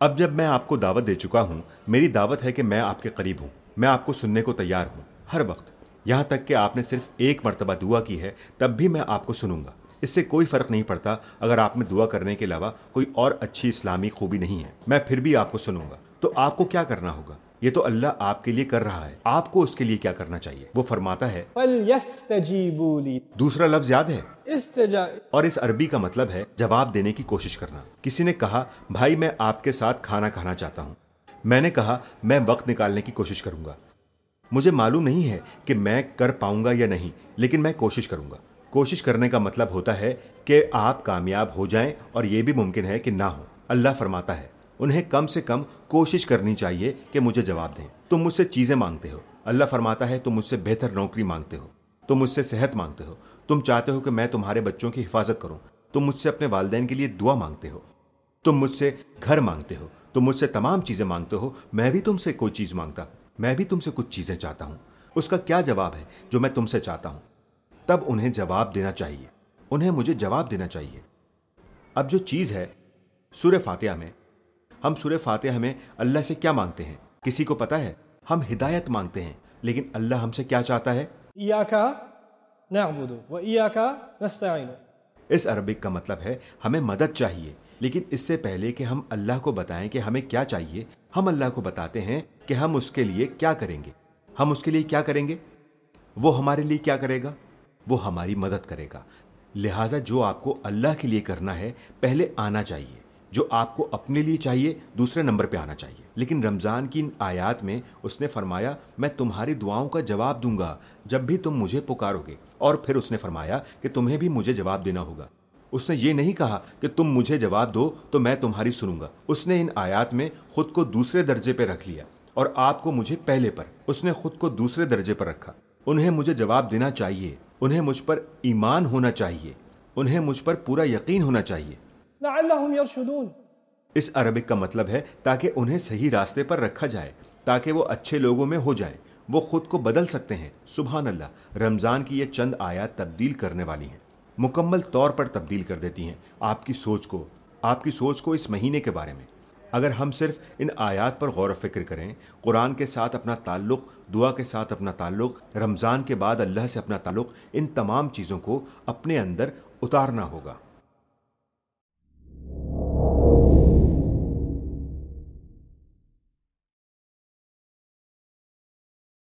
اب جب میں آپ کو دعوت دے چکا ہوں، میری دعوت ہے کہ میں آپ کے قریب ہوں۔ میں آپ کو سننے کو تیار ہوں، ہر وقت۔ یہاں تک کہ آپ نے صرف ایک مرتبہ دعا کی ہے، تب بھی میں آپ کو سنوں گا۔ اس سے کوئی فرق نہیں پڑتا اگر آپ میں دعا کرنے کے علاوہ کوئی اور اچھی اسلامی خوبی نہیں ہے۔ میں پھر بھی آپ کو سنوں گا۔ تو آپ کو کیا کرنا ہوگا؟ یہ تو اللہ آپ کے لیے کر رہا ہے۔ آپ کو اس کے لیے کیا کرنا چاہیے؟ وہ فرماتا ہے دوسرا لفظ یاد ہے؟ استجا اور اس عربی کا مطلب ہے جواب دینے کی کوشش کرنا۔ کسی نے کہا بھائی میں آپ کے ساتھ کھانا کھانا چاہتا ہوں۔ میں نے کہا میں وقت نکالنے کی کوشش کروں گا۔ مجھے معلوم نہیں ہے کہ میں کر پاؤں گا یا نہیں لیکن میں کوشش کروں گا۔ کوشش کرنے کا مطلب ہوتا ہے کہ آپ کامیاب ہو جائیں اور یہ بھی ممکن ہے کہ نہ ہو۔ اللہ فرماتا ہے انہیں کم سے کم کوشش کرنی چاہیے کہ مجھے جواب دیں۔ تم مجھ سے چیزیں مانگتے ہو۔ اللہ فرماتا ہے، تم مجھ سے بہتر نوکری مانگتے ہو۔ تم مجھ سے صحت مانگتے ہو۔ تم چاہتے ہو کہ میں تمہارے بچوں کی حفاظت کروں۔ تم مجھ سے اپنے والدین کے لیے دعا مانگتے ہو۔ تم مجھ سے گھر مانگتے ہو۔ تم مجھ سے تمام چیزیں مانگتے ہو۔ میں بھی تم سے کوئی چیز مانگتا ہوں۔ میں بھی تم سے کچھ چیزیں چاہتا ہوں۔ اس کا کیا جواب ہے جو میں تم سے چاہتا ہوں؟ تب انہیں جواب دینا چاہیے۔ انہیں مجھے جواب دینا چاہیے۔ اب جو چیز ہے، سورہ فاتحہ میں ہم سورہ فاتحہ میں اللہ سے کیا مانگتے ہیں؟ کسی کو پتا ہے؟ ہم ہدایت مانگتے ہیں لیکن اللہ ہم سے کیا چاہتا ہے؟ نَعْبُدُ اس عربک کا مطلب ہے ہمیں مدد چاہیے لیکن اس سے پہلے کہ ہم اللہ کو بتائیں کہ ہمیں کیا چاہیے ہم اللہ کو بتاتے ہیں کہ ہم اس کے لیے کیا کریں گے۔ ہم اس کے لیے کیا کریں گے؟ وہ ہمارے لیے کیا کرے گا؟ وہ ہماری مدد کرے گا۔ لہٰذا جو آپ کو اللہ کے لیے کرنا ہے پہلے آنا چاہیے۔ جو آپ کو اپنے لیے چاہیے، دوسرے نمبر پہ آنا چاہیے۔ لیکن رمضان کی ان آیات میں اس نے فرمایا، میں تمہاری دعاؤں کا جواب دوں گا جب بھی تم مجھے پکارو گے۔ اور پھر اس نے فرمایا کہ تمہیں بھی مجھے جواب دینا ہوگا۔ اس نے یہ نہیں کہا کہ تم مجھے جواب دو تو میں تمہاری سنوں گا۔ اس نے ان آیات میں خود کو دوسرے درجے پہ رکھ لیا اور آپ کو مجھے پہلے پر، اس نے خود کو دوسرے درجے پر رکھا۔ انہیں مجھے جواب دینا چاہیے، انہیں مجھ پر ایمان ہونا چاہیے، انہیں مجھ پر پورا یقین ہونا چاہیے۔ لَعَلَّهُمْ يَرْشُدُونَ اس عربک کا مطلب ہے تاکہ انہیں صحیح راستے پر رکھا جائے، تاکہ وہ اچھے لوگوں میں ہو جائیں۔ وہ خود کو بدل سکتے ہیں۔ سبحان اللہ، رمضان کی یہ چند آیات تبدیل کرنے والی ہیں۔ مکمل طور پر تبدیل کر دیتی ہیں۔ آپ کی سوچ کو، آپ کی سوچ کو اس مہینے کے بارے میں۔ اگر ہم صرف ان آیات پر غور و فکر کریں، قرآن کے ساتھ اپنا تعلق، دعا کے ساتھ اپنا تعلق، رمضان کے بعد اللہ سے اپنا تعلق، ان تمام چیزوں کو اپنے اندر اتارنا ہوگا۔